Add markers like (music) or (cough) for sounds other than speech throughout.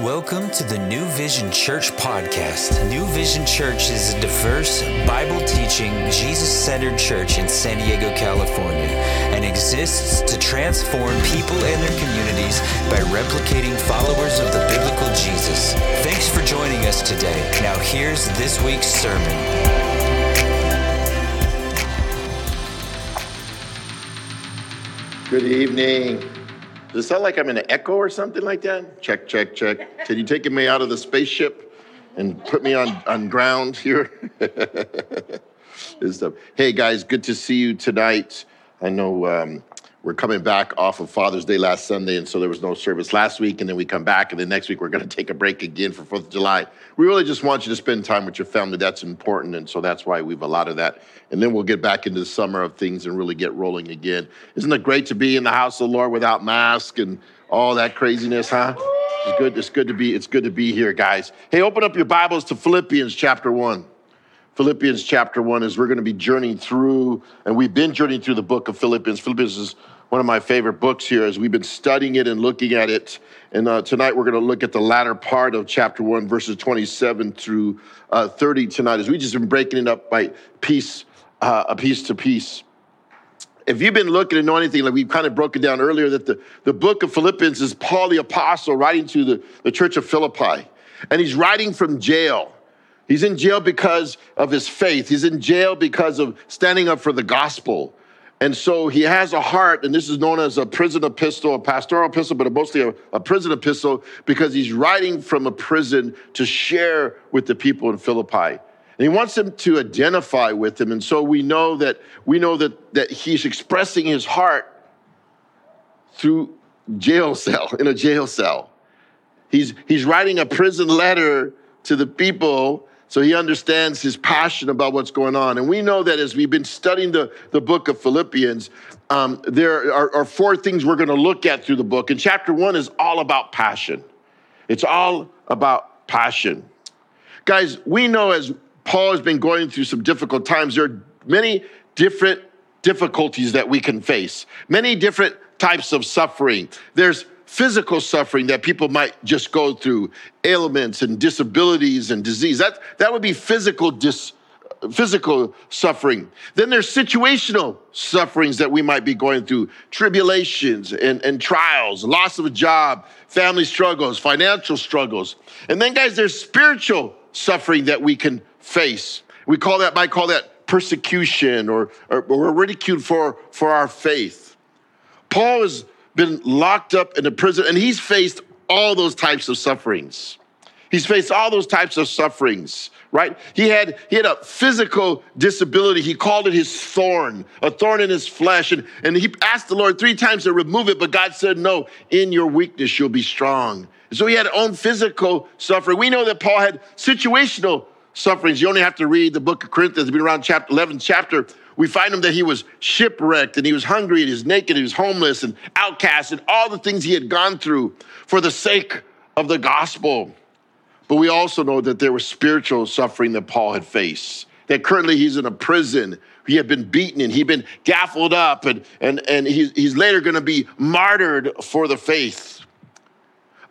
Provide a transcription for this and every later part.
Welcome to the New Vision Church podcast. New Vision Church is a diverse, Bible teaching, Jesus centered church in San Diego, California, and exists to transform people and their communities by replicating followers of the biblical Jesus. Thanks for joining us today. Now, here's this week's sermon. Good evening. Does it sound like I'm in an echo or something like that? Check, check, check. Can you take me out of the spaceship and put me on, on ground here? (laughs) stuff. Hey guys, good to see you tonight. I know um, we're coming back off of Father's Day last Sunday, and so there was no service last week, and then we come back, and then next week we're going to take a break again for Fourth of July. We really just want you to spend time with your family. That's important, and so that's why we've allotted that. And then we'll get back into the summer of things and really get rolling again. Isn't it great to be in the house of the Lord without mask and all that craziness, huh? It's good. It's good to be. It's good to be here, guys. Hey, open up your Bibles to Philippians chapter one. Philippians chapter one is we're going to be journeying through, and we've been journeying through the book of Philippians. Philippians is one of my favorite books here as we've been studying it and looking at it. And uh, tonight we're going to look at the latter part of chapter one, verses 27 through uh, 30 tonight, as we've just been breaking it up by piece, uh, a piece to piece. If you've been looking and know anything, like we've kind of broken down earlier, that the, the book of Philippians is Paul the Apostle writing to the, the church of Philippi. And he's writing from jail. He's in jail because of his faith. He's in jail because of standing up for the gospel. And so he has a heart, and this is known as a prison epistle, a pastoral epistle, but mostly a, a, prison epistle because he's writing from a prison to share with the people in Philippi. And he wants them to identify with him. And so we know that we know that, that he's expressing his heart through jail cell, in a jail cell. He's, he's writing a prison letter to the people so he understands his passion about what's going on. And we know that as we've been studying the, the book of Philippians, um, there are, are four things we're going to look at through the book. And chapter one is all about passion. It's all about passion. Guys, we know as Paul has been going through some difficult times, there are many different difficulties that we can face, many different types of suffering. There's physical suffering that people might just go through, ailments and disabilities and disease. That, that would be physical dis, physical suffering. Then there's situational sufferings that we might be going through, tribulations and, and trials, loss of a job, family struggles, financial struggles. And then, guys, there's spiritual suffering that we can face. We call that, might call that persecution or, or, or ridiculed for, for our faith. Paul is been locked up in a prison and he's faced all those types of sufferings. He's faced all those types of sufferings, right? He had he had a physical disability. He called it his thorn, a thorn in his flesh. And, and he asked the Lord three times to remove it, but God said, No, in your weakness you'll be strong. so he had own physical suffering. We know that Paul had situational sufferings. You only have to read the book of Corinthians, be around chapter 11 chapter we find him that he was shipwrecked and he was hungry and he was naked, and he was homeless and outcast and all the things he had gone through for the sake of the gospel. But we also know that there was spiritual suffering that Paul had faced. That currently he's in a prison. He had been beaten and he'd been gaffled up, and, and, and he's, he's later going to be martyred for the faith.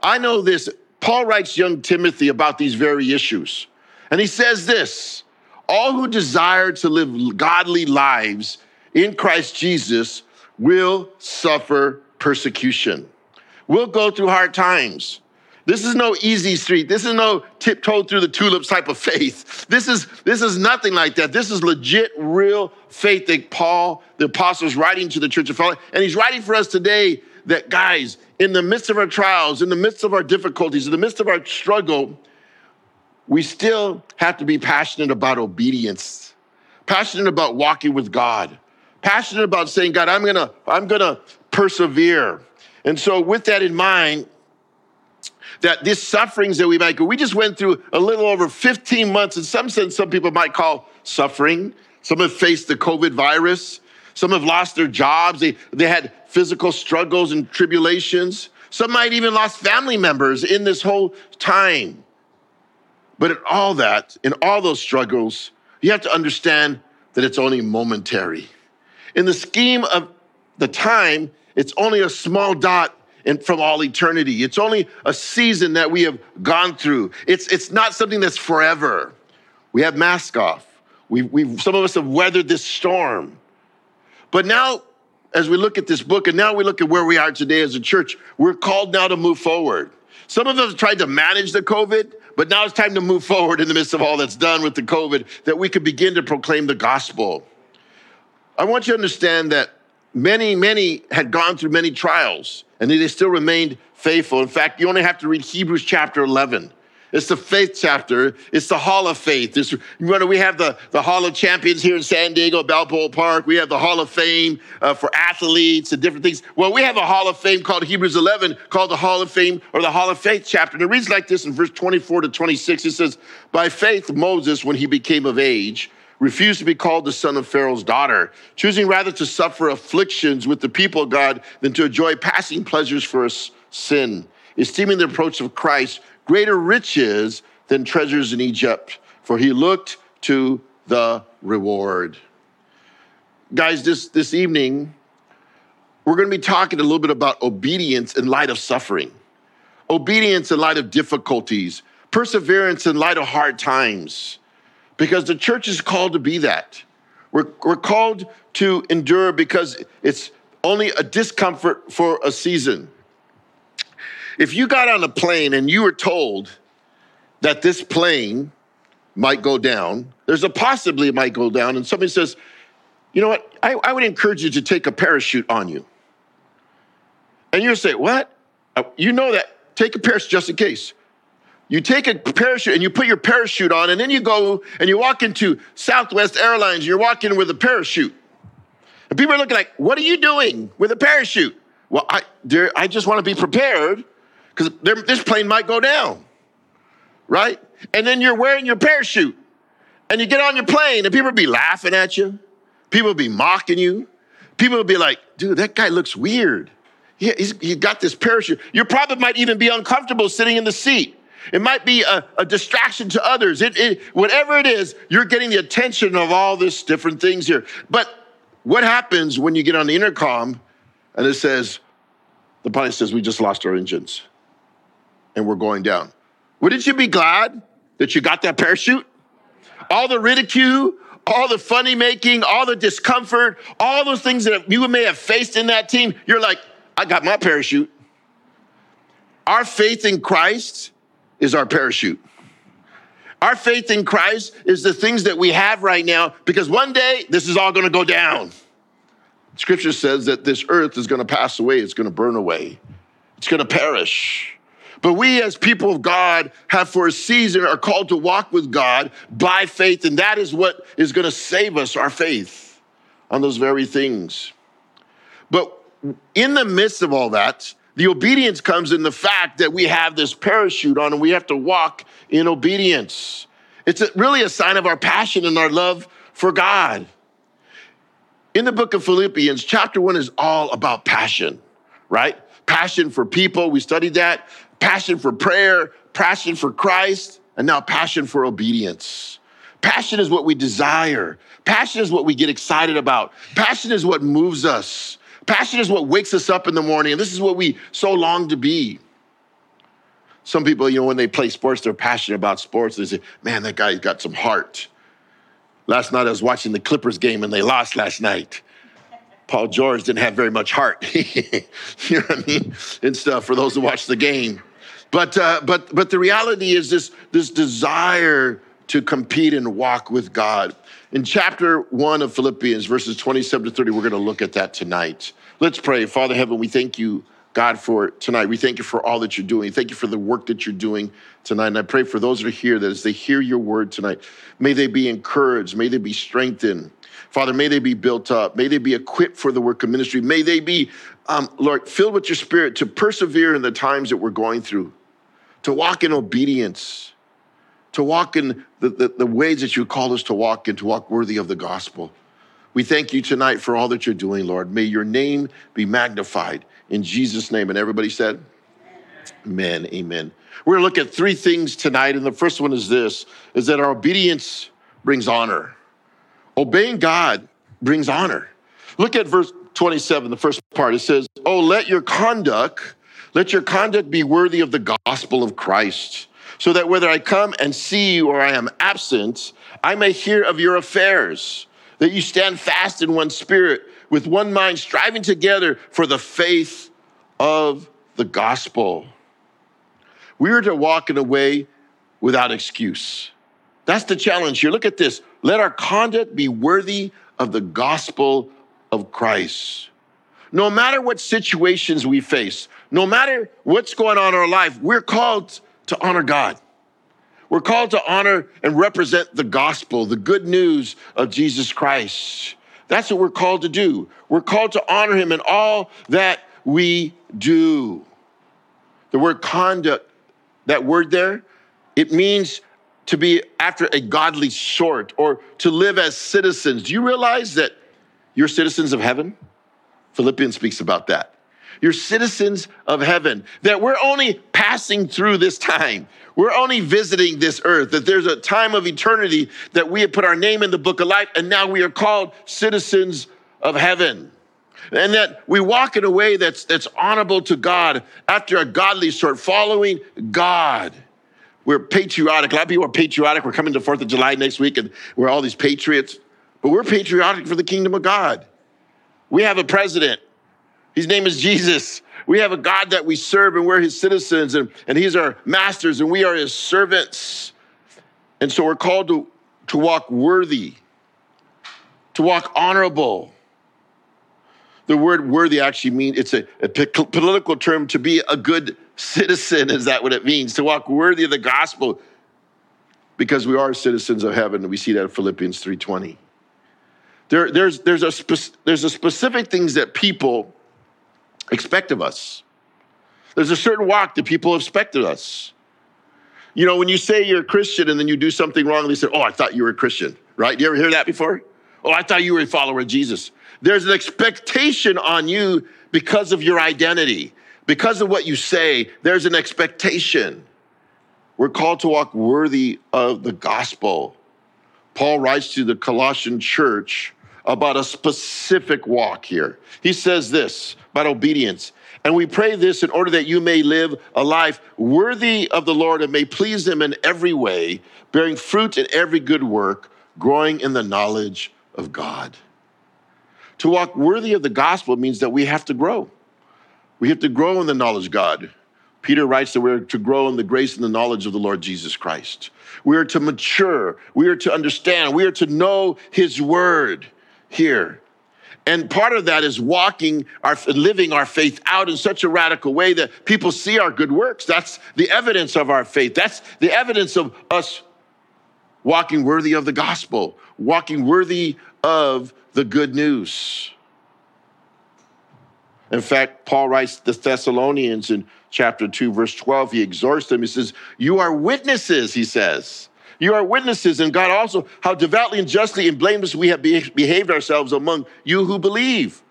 I know this. Paul writes young Timothy about these very issues. And he says this all who desire to live godly lives in Christ Jesus will suffer persecution. We'll go through hard times. This is no easy street. This is no tiptoe through the tulips type of (laughs) faith. This is, this is nothing like that. This is legit, real faith that Paul, the apostle, is writing to the church of Philippi. And he's writing for us today that, guys, in the midst of our trials, in the midst of our difficulties, in the midst of our struggle, we still have to be passionate about obedience, passionate about walking with God, passionate about saying, God, I'm gonna, I'm gonna persevere. And so, with that in mind, that these sufferings that we might go, we just went through a little over 15 months. In some sense, some people might call suffering. Some have faced the COVID virus. Some have lost their jobs. They, they had physical struggles and tribulations. Some might even lost family members in this whole time. But in all that, in all those struggles, you have to understand that it's only momentary. In the scheme of the time, it's only a small dot and from all eternity. It's only a season that we have gone through. It's, it's not something that's forever. We have mask off. We've, we've, some of us have weathered this storm. But now, as we look at this book, and now we look at where we are today as a church, we're called now to move forward. Some of us tried to manage the COVID, but now it's time to move forward in the midst of all that's done with the COVID, that we could begin to proclaim the gospel. I want you to understand that many, many had gone through many trials and they still remained faithful. In fact, you only have to read Hebrews chapter 11. It's the faith chapter. It's the Hall of Faith. It's, remember, we have the, the Hall of Champions here in San Diego, Balboa Park. We have the Hall of Fame uh, for athletes and different things. Well, we have a Hall of Fame called Hebrews 11, called the Hall of Fame or the Hall of Faith chapter. And it reads like this in verse 24 to 26. It says, By faith, Moses, when he became of age, refused to be called the son of Pharaoh's daughter, choosing rather to suffer afflictions with the people of God than to enjoy passing pleasures for a sin, esteeming the approach of Christ greater riches than treasures in Egypt, for he looked to the reward. Guys, this, this evening, we're going to be talking a little bit about obedience in light of suffering, obedience in light of difficulties, perseverance in light of hard times because the church is called to be that. We're, we're called to endure because it's only a discomfort for a season. If you got on a plane and you were told that this plane might go down, there's a possibly it might go down, and somebody says, you know what, I, I would encourage you to take a parachute on you. And you say, what? Uh, you know that, take a parachute just in case. You take a parachute and you put your parachute on, and then you go and you walk into Southwest Airlines, you're walking with a parachute. And people are looking like, what are you doing with a parachute? Well, I, I just want to be prepared because this plane might go down, right? And then you're wearing your parachute and you get on your plane and people be laughing at you. People be mocking you. People will be like, dude, that guy looks weird. He, he's, he got this parachute. You probably might even be uncomfortable sitting in the seat. It might be a, a distraction to others. It, it, whatever it is, you're getting the attention of all this different things here. But what happens when you get on the intercom and it says, the pilot says, we just lost our engines and we're going down. Wouldn't you be glad that you got that parachute? All the ridicule, all the funny making, all the discomfort, all those things that you may have faced in that team, you're like, I got my parachute. Our faith in Christ is our parachute. Our faith in Christ is the things that we have right now because one day this is all going to go down. Scripture says that this earth is going to pass away, it's going to burn away, it's going to perish. But we, as people of God, have for a season are called to walk with God by faith, and that is what is going to save us our faith on those very things. But in the midst of all that, the obedience comes in the fact that we have this parachute on and we have to walk in obedience. It's really a sign of our passion and our love for God. In the book of Philippians, chapter one is all about passion, right? Passion for people, we studied that. Passion for prayer, passion for Christ, and now passion for obedience. Passion is what we desire. Passion is what we get excited about. Passion is what moves us. Passion is what wakes us up in the morning, and this is what we so long to be. Some people, you know, when they play sports, they're passionate about sports. They say, man, that guy's got some heart. Last night I was watching the Clippers game and they lost last night. Paul George didn't have very much heart. (laughs) you know what I mean? And stuff for those who watch the game. But uh, but but the reality is this this desire to compete and walk with God. In chapter one of Philippians, verses 27 to 30, we're going to look at that tonight. Let's pray. Father Heaven, we thank you, God, for tonight. We thank you for all that you're doing. Thank you for the work that you're doing tonight. And I pray for those that are here that as they hear your word tonight, may they be encouraged, may they be strengthened. Father, may they be built up. May they be equipped for the work of ministry. May they be, um, Lord, filled with your spirit to persevere in the times that we're going through, to walk in obedience to walk in the, the, the ways that you call us to walk and to walk worthy of the gospel. We thank you tonight for all that you're doing, Lord. May your name be magnified in Jesus' name. And everybody said, Amen. Amen. We're going to look at three things tonight. And the first one is this is that our obedience brings honor. Obeying God brings honor. Look at verse 27, the first part. It says, Oh, let your conduct Let your conduct be worthy of the gospel of Christ, so that whether I come and see you or I am absent, I may hear of your affairs, that you stand fast in one spirit, with one mind, striving together for the faith of the gospel. We are to walk in a way without excuse. That's the challenge here. Look at this. Let our conduct be worthy of the gospel of Christ. No matter what situations we face, no matter what's going on in our life, we're called to honor God. We're called to honor and represent the gospel, the good news of Jesus Christ. That's what we're called to do. We're called to honor him in all that we do. The word conduct, that word there, it means to be after a godly sort or to live as citizens. Do you realize that you're citizens of heaven? Philippians speaks about that. You're citizens of heaven, that we're only passing through this time. We're only visiting this earth, that there's a time of eternity that we have put our name in the book of life, and now we are called citizens of heaven. And that we walk in a way that's, that's honorable to God after a godly sort, following God. We're patriotic. A lot of people are patriotic. We're coming to 4th of July next week, and we're all these patriots. But we're patriotic for the kingdom of God. We have a president. His name is Jesus. We have a God that we serve, and we're his citizens, and, and he's our masters, and we are his servants. And so we're called to, to walk worthy, to walk honorable. The word worthy actually means it's a, a political term to be a good citizen. Is that what it means? To walk worthy of the gospel because we are citizens of heaven. We see that in Philippians 3.20. There, there's, there's, a spe- there's a specific things that people expect of us. There's a certain walk that people expect of us. You know, when you say you're a Christian and then you do something wrong, they say, Oh, I thought you were a Christian, right? You ever hear that before? Oh, I thought you were a follower of Jesus. There's an expectation on you because of your identity, because of what you say. There's an expectation. We're called to walk worthy of the gospel. Paul writes to the Colossian church about a specific walk here. He says this about obedience. And we pray this in order that you may live a life worthy of the Lord and may please Him in every way, bearing fruit in every good work, growing in the knowledge of God. To walk worthy of the gospel means that we have to grow. We have to grow in the knowledge of God. Peter writes that we're to grow in the grace and the knowledge of the Lord Jesus Christ. We are to mature. We are to understand. We are to know His word here. And part of that is walking our, living our faith out in such a radical way that people see our good works. That's the evidence of our faith. That's the evidence of us walking worthy of the gospel, walking worthy of the good news. In fact, Paul writes the Thessalonians in chapter 2, verse 12, he exhorts them. He says, You are witnesses, he says you are witnesses, and God also, how devoutly and justly and blameless we have behaved ourselves among you who believe.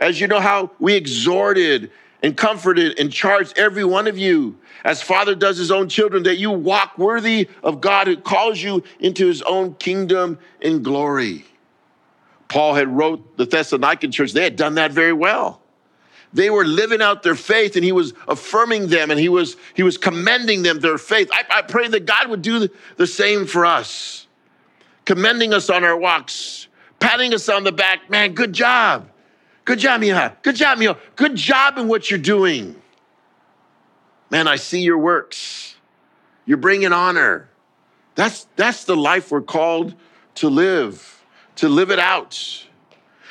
As you know, how we exhorted and comforted and charged every one of you, as Father does his own children, that you walk worthy of God who calls you into his own kingdom in glory. Paul had wrote the Thessalonican church, they had done that very well. They were living out their faith and he was affirming them and he was, he was commending them their faith. I, I pray that God would do the same for us, commending us on our walks, patting us on the back. Man, good job. Good job, Mia. Good job, Mia. Good job in what you're doing. Man, I see your works. You're bringing honor. That's, that's the life we're called to live, to live it out.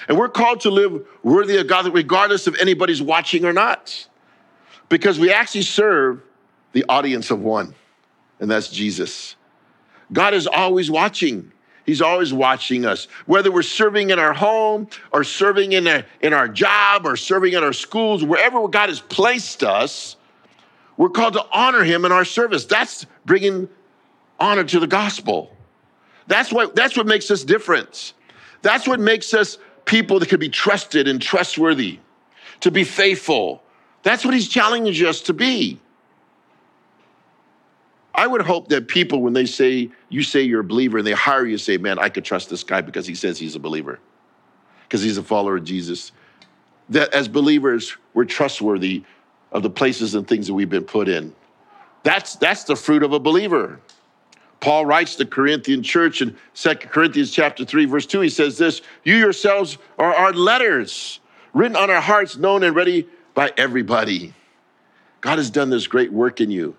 And we're called to live worthy of God regardless of anybody's watching or not. Because we actually serve the audience of one, and that's Jesus. God is always watching. He's always watching us. Whether we're serving in our home or serving in, a, in our job or serving in our schools, wherever God has placed us, we're called to honor Him in our service. That's bringing honor to the gospel. That's what, that's what makes us different. That's what makes us people that could be trusted and trustworthy, to be faithful. That's what he's challenging us to be. I would hope that people, when they say, you say you're a believer and they hire you, say, man, I could trust this guy because he says he's a believer, because he's a follower of Jesus. That as believers, we're trustworthy of the places and things that we've been put in. That's, that's the fruit of a believer. Paul writes to the Corinthian church in 2 Corinthians chapter 3, verse 2, he says this, you yourselves are our letters, written on our hearts, known and ready by everybody. God has done this great work in you.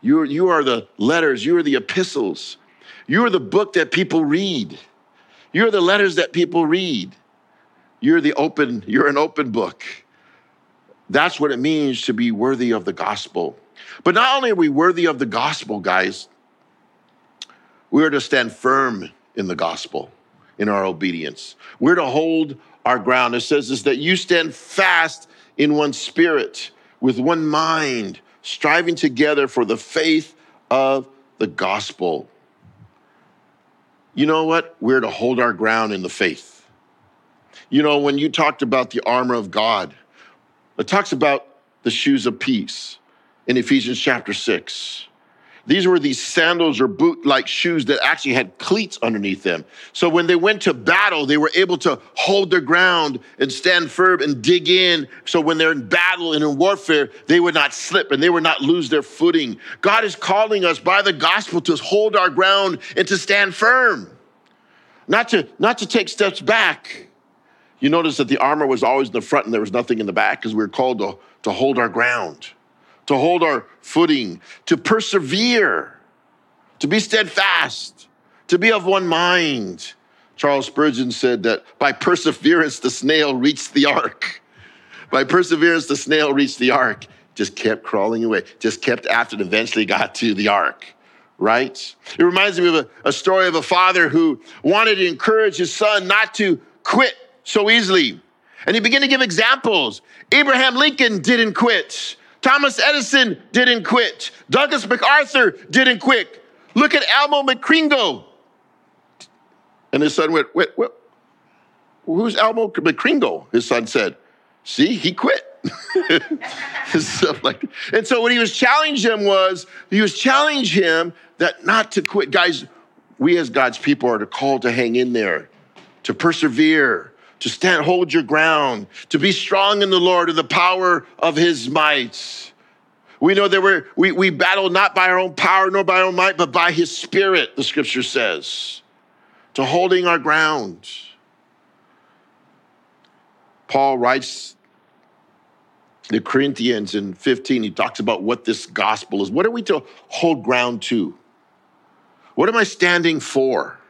You you are the letters, you are the epistles, you are the book that people read. You're the letters that people read. You're the open, you're an open book. That's what it means to be worthy of the gospel. But not only are we worthy of the gospel, guys, we are to stand firm in the gospel, in our obedience. We're to hold our ground. It says this that you stand fast in one spirit, with one mind, striving together for the faith of the gospel. You know what? We're to hold our ground in the faith. You know, when you talked about the armor of God, it talks about the shoes of peace in Ephesians chapter 6. These were these sandals or boot like shoes that actually had cleats underneath them. So when they went to battle, they were able to hold their ground and stand firm and dig in. So when they're in battle and in warfare, they would not slip and they would not lose their footing. God is calling us by the gospel to hold our ground and to stand firm, not to, not to take steps back. You notice that the armor was always in the front and there was nothing in the back because we were called to, to hold our ground to hold our footing, to persevere, to be steadfast, to be of one mind. Charles Spurgeon said that by perseverance, the snail reached the ark. By perseverance, the snail reached the ark. Just kept crawling away, just kept after it, eventually got to the ark, right? It reminds me of a, a story of a father who wanted to encourage his son not to quit so easily. And he began to give examples. Abraham Lincoln didn't quit. Thomas Edison didn't quit. Douglas MacArthur didn't quit. Look at Elmo McCringle. And his son went, wait, wait, who's Elmo McCringle? His son said, see, he quit. (laughs) And so what he was challenging him was, he was challenging him that not to quit. Guys, we as God's people are called to hang in there, to persevere, to stand, hold your ground, to be strong in the Lord and the power of his might. We know that we're, we, we battle not by our own power nor by our own might, but by his spirit, the scripture says, to holding our ground. Paul writes the Corinthians in 15, he talks about what this gospel is. What are we to hold ground to? What am I standing for?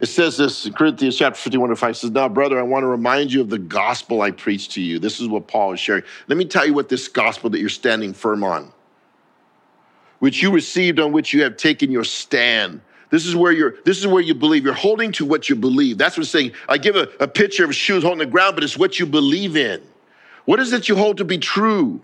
It says this in Corinthians chapter 51 to 5 says, Now, brother, I want to remind you of the gospel I preached to you. This is what Paul is sharing. Let me tell you what this gospel that you're standing firm on, which you received, on which you have taken your stand. This is where you're, this is where you believe. You're holding to what you believe. That's what it's saying. I give a, a picture of shoes holding the ground, but it's what you believe in. What is it you hold to be true?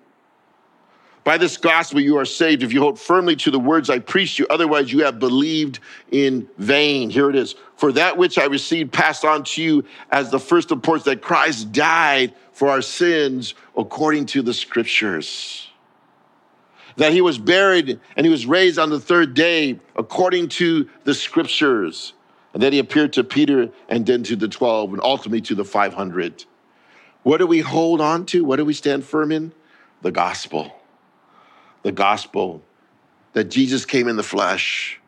By this gospel you are saved if you hold firmly to the words I preached you, otherwise you have believed in vain. Here it is. For that which I received passed on to you as the first reports that Christ died for our sins according to the scriptures. That he was buried and he was raised on the third day according to the scriptures. And then he appeared to Peter and then to the 12 and ultimately to the 500. What do we hold on to? What do we stand firm in? The gospel the gospel that Jesus came in the flesh,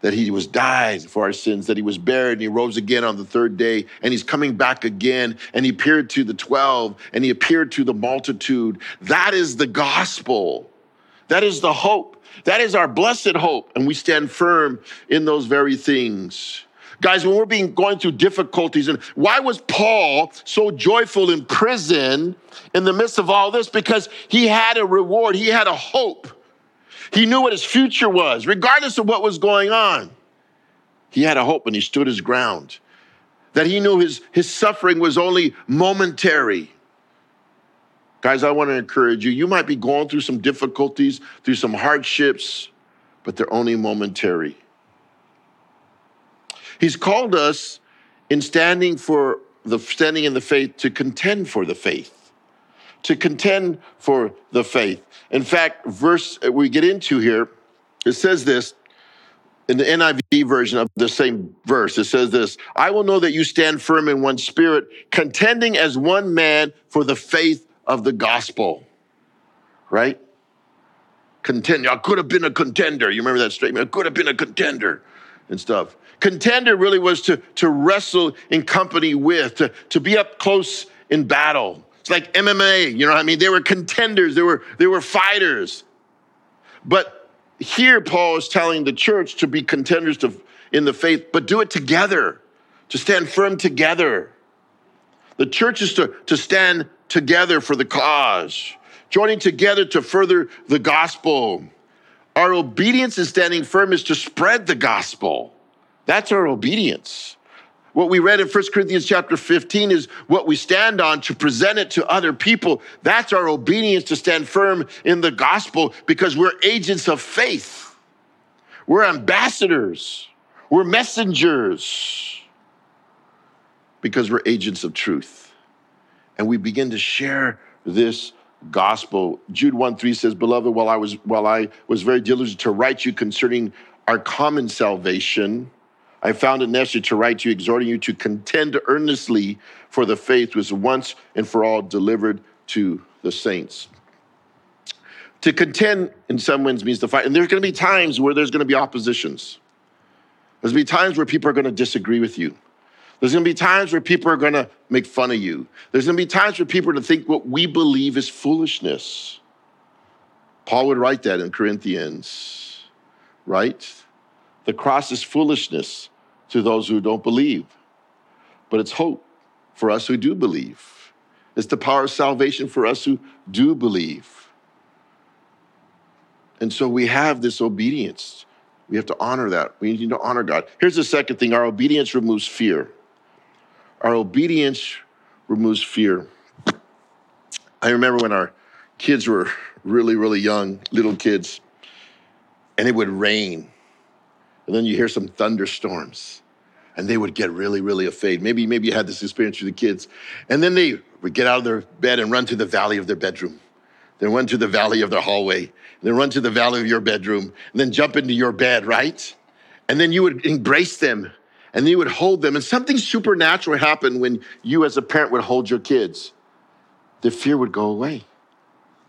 that he was died for our sins, that he was buried and he rose again on the third day, and he's coming back again, and he appeared to the 12, and he appeared to the multitude. That is the gospel. That is the hope. That is our blessed hope, and we stand firm in those very things. Guys, when we're being going through difficulties, and why was Paul so joyful in prison in the midst of all this? Because he had a reward, he had a hope. He knew what his future was, regardless of what was going on. He had a hope and he stood his ground. That he knew his, his suffering was only momentary. Guys, I want to encourage you. You might be going through some difficulties, through some hardships, but they're only momentary. He's called us in standing for the standing in the faith to contend for the faith. To contend for the faith. In fact, verse we get into here, it says this in the NIV version of the same verse. It says this I will know that you stand firm in one spirit, contending as one man for the faith of the gospel, right? Contend. I could have been a contender. You remember that statement? I could have been a contender and stuff. Contender really was to, to wrestle in company with, to, to be up close in battle. It's like MMA, you know what I mean? They were contenders, they were, they were fighters. But here, Paul is telling the church to be contenders to, in the faith, but do it together, to stand firm together. The church is to, to stand together for the cause, joining together to further the gospel. Our obedience in standing firm is to spread the gospel. That's our obedience. What we read in 1 Corinthians chapter 15 is what we stand on to present it to other people. That's our obedience to stand firm in the gospel because we're agents of faith. We're ambassadors. We're messengers because we're agents of truth. And we begin to share this gospel. Jude 1 3 says, Beloved, while I was while I was very diligent to write you concerning our common salvation, I found it necessary to write to you, exhorting you to contend earnestly for the faith which was once and for all delivered to the saints. To contend in some ways means to fight. And there's going to be times where there's going to be oppositions. There's going to be times where people are going to disagree with you. There's going to be times where people are going to make fun of you. There's going to be times where people are going to think what we believe is foolishness. Paul would write that in Corinthians, right? The cross is foolishness to those who don't believe. But it's hope for us who do believe. It's the power of salvation for us who do believe. And so we have this obedience. We have to honor that. We need to honor God. Here's the second thing our obedience removes fear. Our obedience removes fear. I remember when our kids were really, really young, little kids, and it would rain. And then you hear some thunderstorms and they would get really, really afraid. Maybe, maybe you had this experience with the kids. And then they would get out of their bed and run to the valley of their bedroom. Then run to the valley of their hallway. Then run to the valley of your bedroom. And then jump into your bed, right? And then you would embrace them and you would hold them. And something supernatural happened when you, as a parent, would hold your kids. Their fear would go away,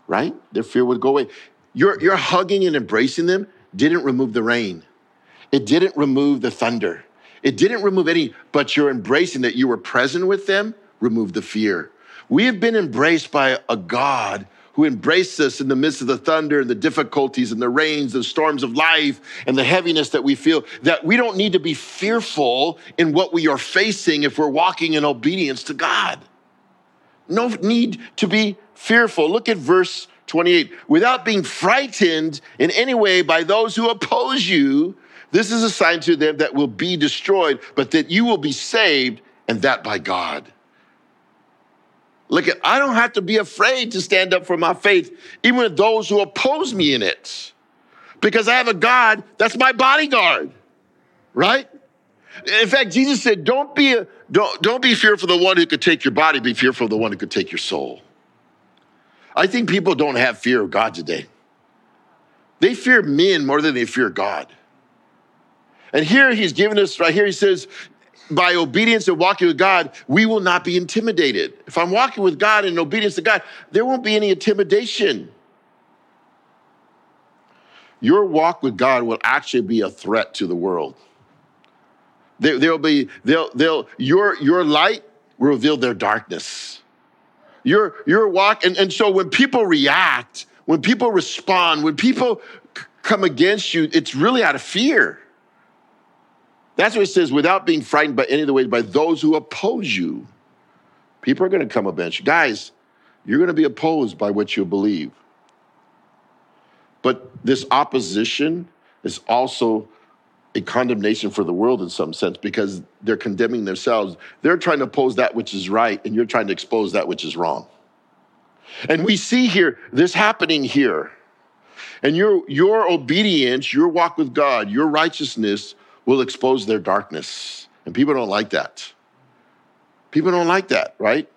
right? Their fear would go away. Your, your hugging and embracing them didn't remove the rain, it didn't remove the thunder. It didn't remove any, but you're embracing that you were present with them, remove the fear. We have been embraced by a God who embraced us in the midst of the thunder and the difficulties and the rains, the storms of life and the heaviness that we feel, that we don't need to be fearful in what we are facing if we're walking in obedience to God. No need to be fearful. Look at verse 28. Without being frightened in any way by those who oppose you, this is a sign to them that will be destroyed, but that you will be saved, and that by God. Look at, I don't have to be afraid to stand up for my faith, even with those who oppose me in it, because I have a God that's my bodyguard, right? In fact, Jesus said, "Don't be a, don't don't be fearful of the one who could take your body. Be fearful of the one who could take your soul." I think people don't have fear of God today. They fear men more than they fear God. And here he's given us, right here, he says, by obedience and walking with God, we will not be intimidated. If I'm walking with God in obedience to God, there won't be any intimidation. Your walk with God will actually be a threat to the world. There, will be, they'll, they'll, your, your light will reveal their darkness. Your, your walk, and, and so when people react, when people respond, when people come against you, it's really out of fear. That's what it says, without being frightened by any of the ways, by those who oppose you. People are going to come against you. Guys, you're going to be opposed by what you believe. But this opposition is also a condemnation for the world in some sense because they're condemning themselves. They're trying to oppose that which is right, and you're trying to expose that which is wrong. And we see here this happening here. And your, your obedience, your walk with God, your righteousness will expose their darkness. And people don't like that. People don't like that, right?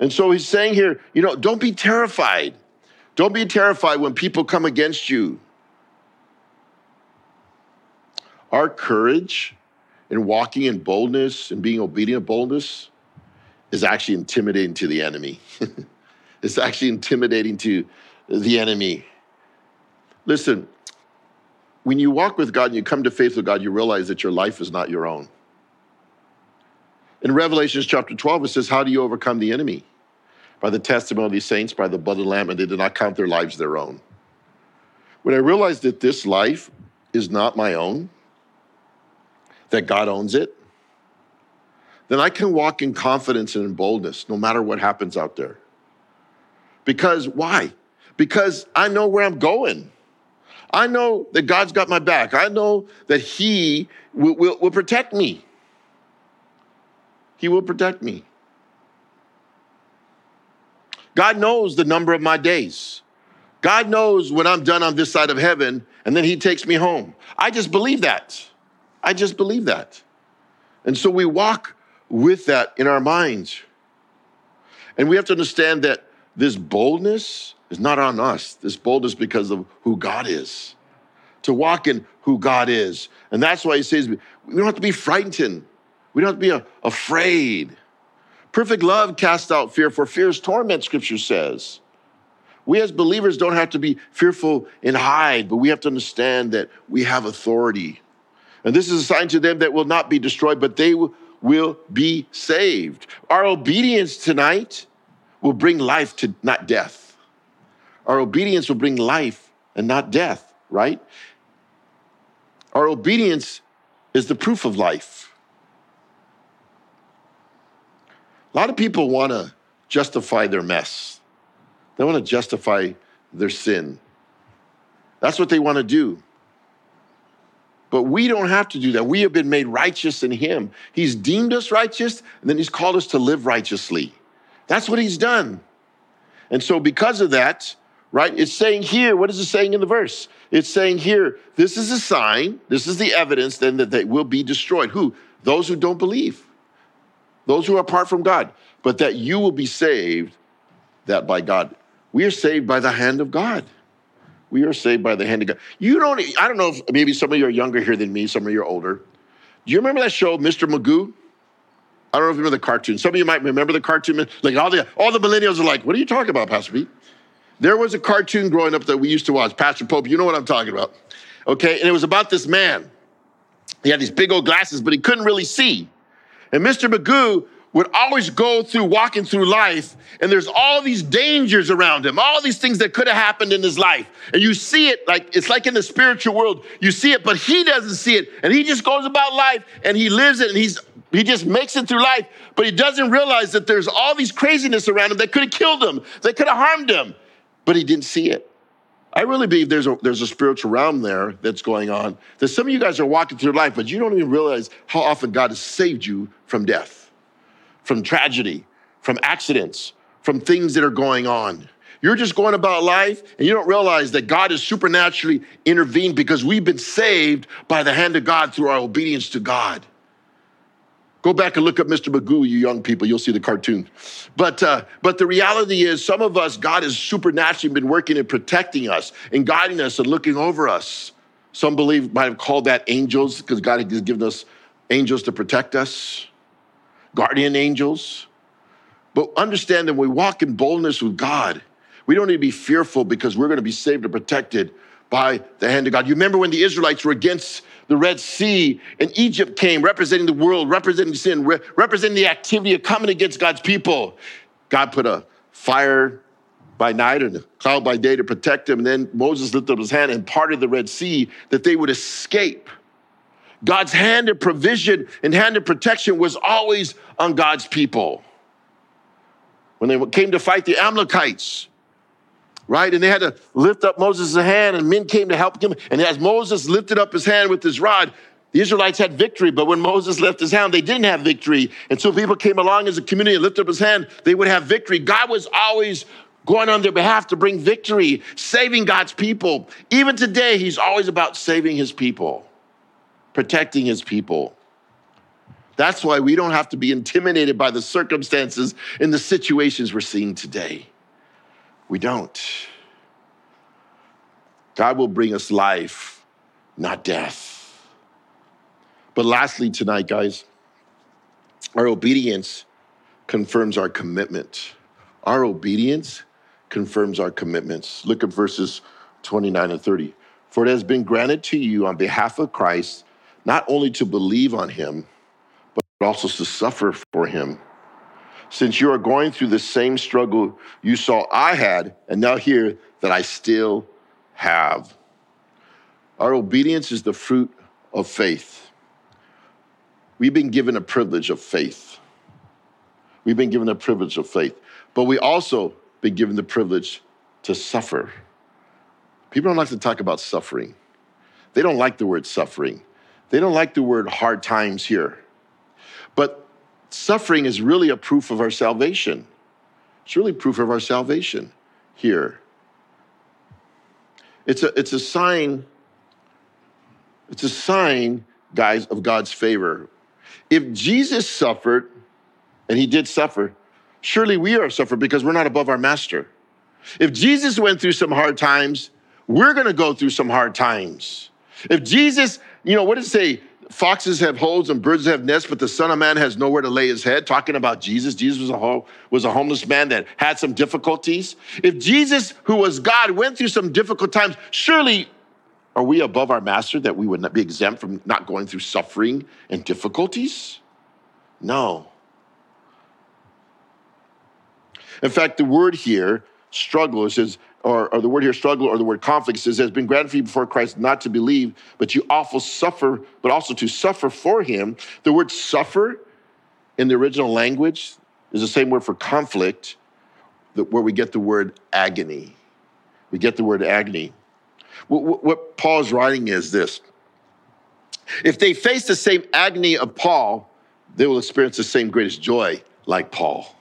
And so he's saying here, you know, don't be terrified. Don't be terrified when people come against you. Our courage in walking in boldness and being obedient boldness is actually intimidating to the enemy. (laughs) It's actually intimidating to the enemy. Listen, when you walk with God and you come to faith with God, you realize that your life is not your own. In Revelations chapter 12, it says, How do you overcome the enemy? By the testimony of these saints, by the blood of the Lamb, and they did not count their lives their own. When I realized that this life is not my own, that God owns it, then I can walk in confidence and in boldness no matter what happens out there. Because why? Because I know where I'm going. I know that God's got my back. I know that He will, will, will protect me. He will protect me. God knows the number of my days. God knows when I'm done on this side of heaven, and then He takes me home. I just believe that. I just believe that. And so we walk with that in our minds. And we have to understand that this boldness is not on us. This boldness because of who God is. To walk in who God is. And that's why he says we don't have to be frightened. We don't have to be uh, afraid. Perfect love casts out fear, for fear is torment, scripture says. We as believers don't have to be fearful and hide, but we have to understand that we have authority. And this is a sign to them that will not be destroyed, but they will be saved. Our obedience tonight will bring life to not death. Our obedience will bring life and not death, right? Our obedience is the proof of life. A lot of people want to justify their mess, they want to justify their sin. That's what they want to do. But we don't have to do that. We have been made righteous in Him. He's deemed us righteous, and then He's called us to live righteously. That's what He's done. And so, because of that, right, it's saying here, what is it saying in the verse? It's saying here, this is a sign, this is the evidence then that they will be destroyed. Who? Those who don't believe, those who are apart from God, but that you will be saved, that by God. We are saved by the hand of God. We are saved by the hand of God. You don't, I don't know if maybe some of you are younger here than me, some of you are older. Do you remember that show, Mr. Magoo? I don't know if you remember the cartoon. Some of you might remember the cartoon. Like all the all the millennials are like, what are you talking about, Pastor Pete? There was a cartoon growing up that we used to watch. Pastor Pope, you know what I'm talking about. Okay, and it was about this man. He had these big old glasses, but he couldn't really see. And Mr. Magoo would always go through walking through life, and there's all these dangers around him, all these things that could have happened in his life. And you see it like it's like in the spiritual world, you see it, but he doesn't see it. And he just goes about life and he lives it and he's he just makes it through life, but he doesn't realize that there's all these craziness around him that could have killed him, that could have harmed him, but he didn't see it. I really believe there's a, there's a spiritual realm there that's going on. That some of you guys are walking through life, but you don't even realize how often God has saved you from death from tragedy, from accidents, from things that are going on. You're just going about life and you don't realize that God has supernaturally intervened because we've been saved by the hand of God through our obedience to God. Go back and look up Mr. Magoo, you young people. You'll see the cartoon. But, uh, but the reality is, some of us, God has supernaturally been working and protecting us and guiding us and looking over us. Some believe might have called that angels because God has given us angels to protect us guardian angels. But understand that we walk in boldness with God, we don't need to be fearful because we're going to be saved and protected by the hand of God. You remember when the Israelites were against the Red Sea and Egypt came representing the world, representing sin, re- representing the activity of coming against God's people. God put a fire by night and a cloud by day to protect them. And then Moses lifted up his hand and parted the Red Sea that they would escape. God's hand of provision and hand of protection was always on God's people. When they came to fight the Amalekites, right? And they had to lift up Moses' hand, and men came to help him. And as Moses lifted up his hand with his rod, the Israelites had victory, but when Moses left his hand, they didn't have victory. And so people came along as a community and lifted up his hand, they would have victory. God was always going on their behalf to bring victory, saving God's people. Even today, he's always about saving his people protecting his people. That's why we don't have to be intimidated by the circumstances and the situations we're seeing today. We don't. God will bring us life, not death. But lastly, tonight, guys, our obedience confirms our commitment. Our obedience confirms our commitments. Look at verses 29 and 30. For it has been granted to you on behalf of Christ not only to believe on him, but also to suffer for him. Since you are going through the same struggle you saw I had, and now hear that I still have. Our obedience is the fruit of faith. We've been given a privilege of faith. We've been given a privilege of faith, but we also been given the privilege to suffer. People don't like to talk about suffering. They don't like the word suffering. They don't like the word hard times here. But suffering is really a proof of our salvation. It's really proof of our salvation here. It's a, it's a sign, it's a sign, guys, of God's favor. If Jesus suffered, and he did suffer, surely we are suffer because we're not above our master. If Jesus went through some hard times, we're gonna go through some hard times. If Jesus, you know, what does it say? Foxes have holes and birds have nests, but the Son of Man has nowhere to lay his head. Talking about Jesus, Jesus was a, ho- was a homeless man that had some difficulties. If Jesus, who was God, went through some difficult times, surely are we above our master that we would not be exempt from not going through suffering and difficulties? No. In fact, the word here, struggle, says or, or, the word here, struggle, or the word conflict says, it has been granted for you before Christ not to believe, but you also suffer, but also to suffer for him. The word suffer in the original language is the same word for conflict, where we get the word agony. We get the word agony. What, what Paul's writing is this if they face the same agony of Paul, they will experience the same greatest joy like Paul.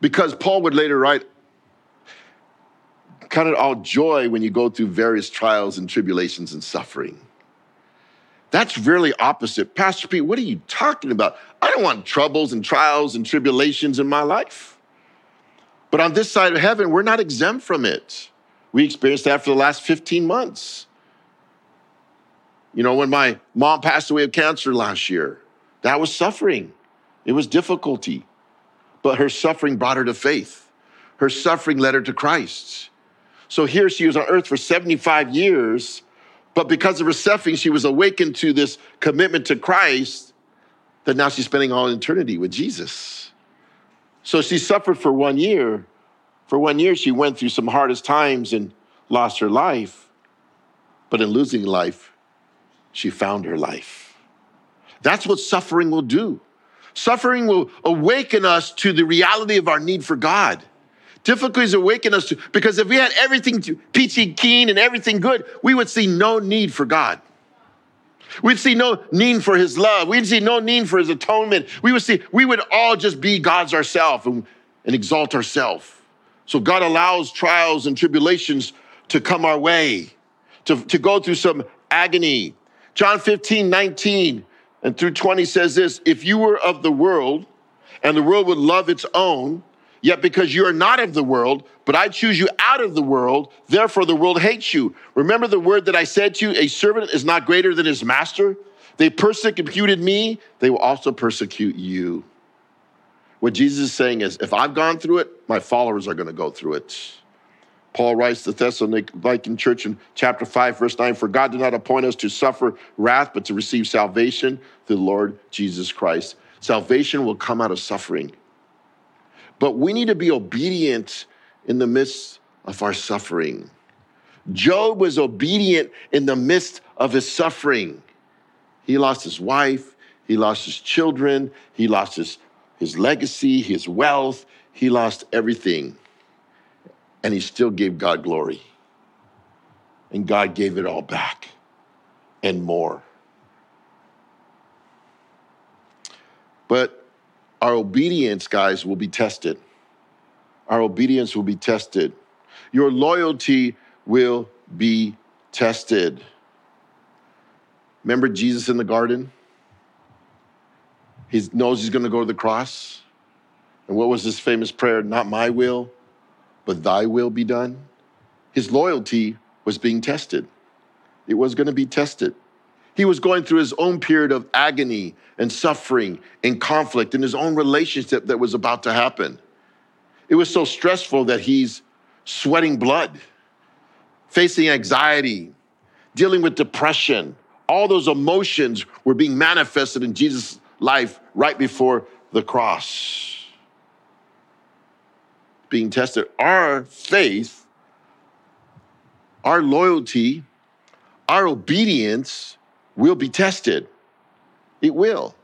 Because Paul would later write, count it all joy when you go through various trials and tribulations and suffering. That's really opposite. Pastor Pete, what are you talking about? I don't want troubles and trials and tribulations in my life. But on this side of heaven, we're not exempt from it. We experienced that for the last 15 months. You know, when my mom passed away of cancer last year, that was suffering. It was difficulty. But her suffering brought her to faith. Her suffering led her to Christ. So here she was on earth for 75 years, but because of her suffering, she was awakened to this commitment to Christ that now she's spending all eternity with Jesus. So she suffered for one year. For one year, she went through some hardest times and lost her life. But in losing life, she found her life. That's what suffering will do. Suffering will awaken us to the reality of our need for God. Difficulties awaken us to, because if we had everything to, peachy keen and everything good, we would see no need for God. We'd see no need for his love. We'd see no need for his atonement. We would see, we would all just be God's ourselves and, and exalt ourselves. So God allows trials and tribulations to come our way, to, to go through some agony. John 15, 19 and through 20 says this if you were of the world and the world would love its own, Yet because you are not of the world, but I choose you out of the world, therefore the world hates you. Remember the word that I said to you a servant is not greater than his master? They persecuted me, they will also persecute you. What Jesus is saying is if I've gone through it, my followers are going to go through it. Paul writes to the Thessalonian church in chapter 5, verse 9 For God did not appoint us to suffer wrath, but to receive salvation through the Lord Jesus Christ. Salvation will come out of suffering. But we need to be obedient in the midst of our suffering. Job was obedient in the midst of his suffering. He lost his wife, he lost his children, he lost his, his legacy, his wealth, he lost everything. And he still gave God glory. And God gave it all back and more. But our obedience, guys, will be tested. Our obedience will be tested. Your loyalty will be tested. Remember Jesus in the garden? He knows he's going to go to the cross. And what was his famous prayer? Not my will, but thy will be done. His loyalty was being tested. It was going to be tested. He was going through his own period of agony and suffering and conflict in his own relationship that was about to happen. It was so stressful that he's sweating blood, facing anxiety, dealing with depression. All those emotions were being manifested in Jesus' life right before the cross. Being tested. Our faith, our loyalty, our obedience will be tested. It will.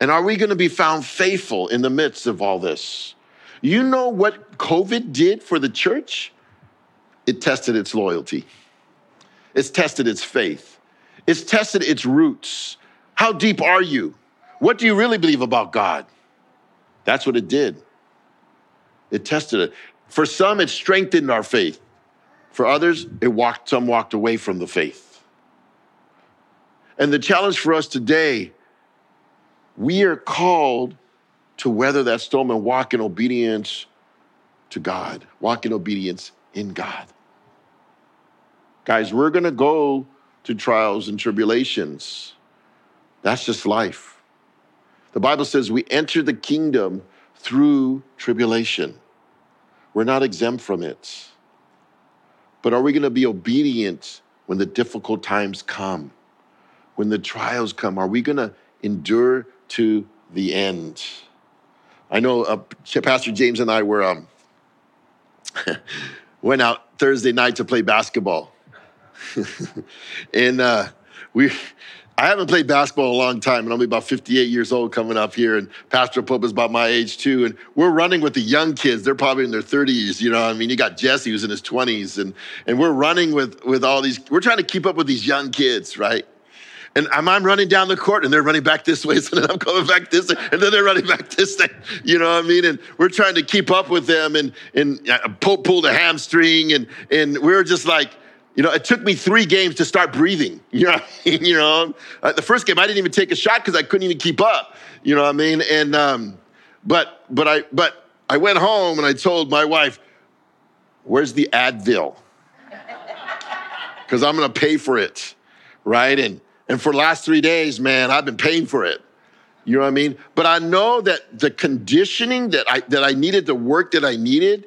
And are we going to be found faithful in the midst of all this? You know what COVID did for the church? It tested its loyalty, it's tested its faith, it's tested its roots. How deep are you? What do you really believe about God? That's what it did. It tested it. For some, it strengthened our faith. For others, it walked, some walked away from the faith. And the challenge for us today, we are called to weather that storm and walk in obedience to God, walk in obedience in God. Guys, we're gonna go to trials and tribulations. That's just life. The Bible says we enter the kingdom through tribulation. We're not exempt from it. But are we gonna be obedient when the difficult times come? When the trials come, are we gonna endure to the end? I know uh, Pastor James and I were um, (laughs) went out Thursday night to play basketball, (laughs) and uh, we. I haven't played basketball in a long time, and I'll be about 58 years old coming up here. And Pastor Pope is about my age too. And we're running with the young kids; they're probably in their 30s. You know, I mean, you got Jesse who's in his 20s, and and we're running with with all these. We're trying to keep up with these young kids, right? And I'm, running down the court and they're running back this way. (laughs) So then I'm coming back this way. And then they're running back this way. You know what I mean? And we're trying to keep up with them. And, and Pope pulled a hamstring. And, and we are just like, you know, it took me three games to start breathing. (laughs) You know, you know, uh, the first game I didn't even take a shot because I couldn't even keep up. You know what I mean? And um, but but I but I went home and I told my wife, "Where's the Advil?" (laughs) Because I'm to pay for it, right? And and for the last three days, man, I've been paying for it. You know what I mean? But I know that the conditioning that I that I needed, the work that I needed,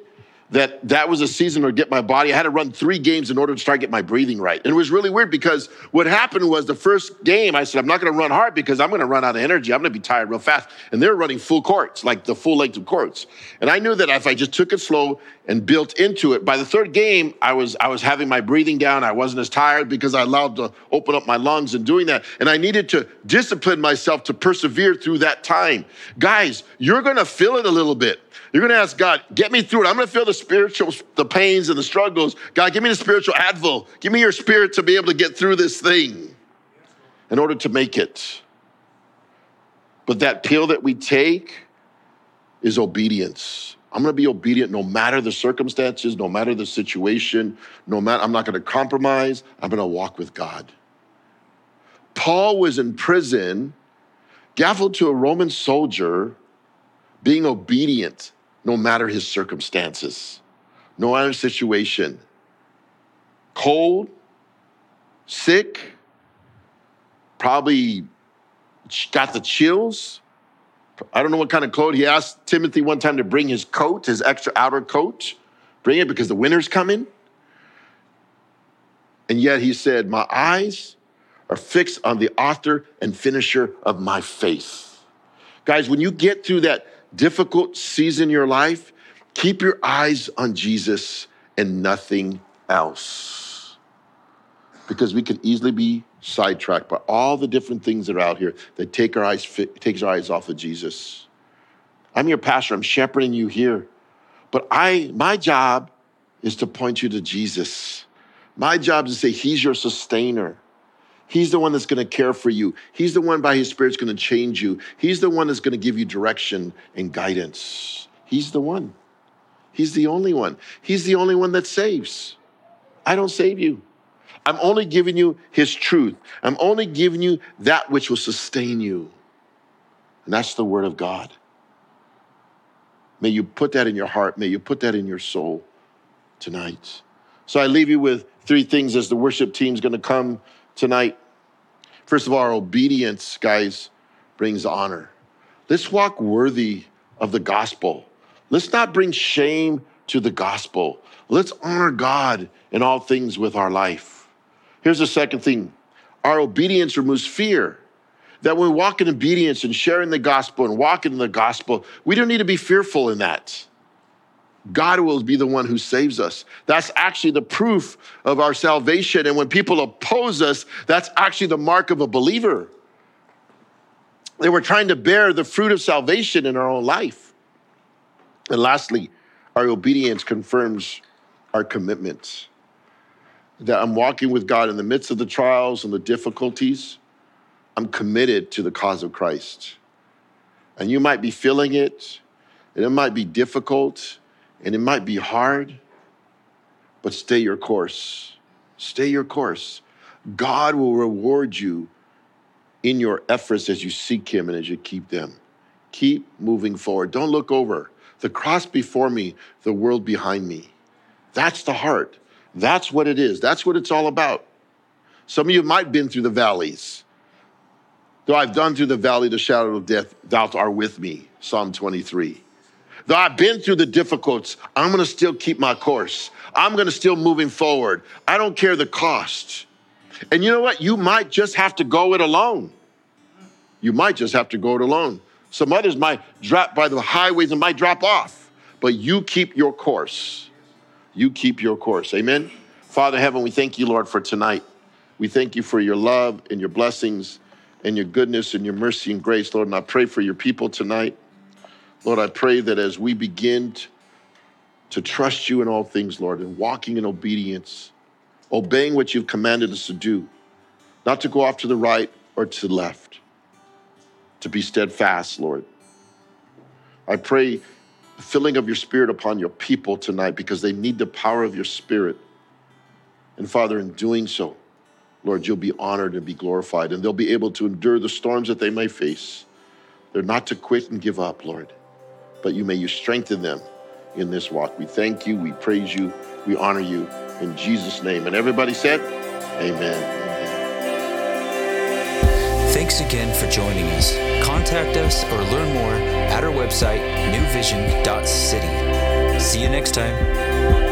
that that was a season to get my body. I had to run three games in order to start get my breathing right. And it was really weird because what happened was the first game, I said, I'm not going to run hard because I'm going to run out of energy. I'm going to be tired real fast. And they were running full courts, like the full length of courts. And I knew that if I just took it slow and built into it, by the third game, I was I was having my breathing down. I wasn't as tired because I allowed to open up my lungs and doing that. And I needed to discipline myself to persevere through that time. Guys, you're to feel it a little bit. You're to ask God, get me through it. I'm to feel the spiritual, the pains and the struggles. God, give me the spiritual advil. Give me your spirit to be able to get through this thing in order to make it. But that pill that we take is obedience. I'm going to be obedient no matter the circumstances, no matter the situation, no matter, I'm not going to compromise. I'm going to walk with God. Paul was in prison, gaffled to a Roman soldier, being obedient no matter his circumstances, no matter situation. Cold, sick, probably got the chills. I don't know what kind of coat. He asked Timothy one time to bring his coat, his extra outer coat. Bring it because the winter's coming. And yet he said, My eyes are fixed on the author and finisher of my faith. Guys, when you get through that difficult season in your life, keep your eyes on Jesus and nothing else. Because we can easily be sidetracked by all the different things that are out here that take our eyes takes our eyes off of Jesus. I'm your pastor, I'm shepherding you here. But I my job is to point you to Jesus. My job is to say he's your sustainer. He's the one that's going to care for you. He's the one by his spirit's going to change you. He's the one that's going to give you direction and guidance. He's the one. He's the only one. He's the only one that saves. I don't save you. I'm only giving you his truth. I'm only giving you that which will sustain you. And that's the word of God. May you put that in your heart. May you put that in your soul tonight. So I leave you with three things as the worship team's going to come tonight. First of all, our obedience, guys, brings honor. Let's walk worthy of the gospel. Let's not bring shame to the gospel. Let's honor God in all things with our life. Here's the second thing our obedience removes fear. That when we walk in obedience and sharing the gospel and walking in the gospel, we don't need to be fearful in that. God will be the one who saves us. That's actually the proof of our salvation. And when people oppose us, that's actually the mark of a believer. They were trying to bear the fruit of salvation in our own life. And lastly, our obedience confirms our commitment. That I'm walking with God in the midst of the trials and the difficulties. I'm committed to the cause of Christ. And you might be feeling it, and it might be difficult, and it might be hard, but stay your course. Stay your course. God will reward you in your efforts as you seek Him and as you keep them. Keep moving forward. Don't look over. The cross before me, the world behind me. That's the heart. That's what it is. That's what it's all about. Some of you might have been through the valleys. Though I've done through the valley the shadow of death, thou art with me. Psalm 23. Though I've been through the difficulties, I'm gonna still keep my course. I'm gonna still moving forward. I don't care the cost. And you know what? You might just have to go it alone. You might just have to go it alone. Some others might drop by the highways and might drop off, but you keep your course. You keep your course. Amen. Father heaven, we thank you, Lord, for tonight. We thank you for your love and your blessings and your goodness and your mercy and grace, Lord. And I pray for your people tonight. Lord, I pray that as we begin to trust you in all things, Lord, and walking in obedience, obeying what you've commanded us to do, not to go off to the right or to the left, to be steadfast, Lord. I pray filling of your spirit upon your people tonight because they need the power of your spirit. And Father, in doing so, Lord, you'll be honored and be glorified, and they'll be able to endure the storms that they may face. They're not to quit and give up, Lord but you may you strengthen them in this walk. We thank you, we praise you, we honor you in Jesus' name. And everybody said, Amen. Thanks again for joining us. Contact us or learn more at our website, newvision.city. See you next time.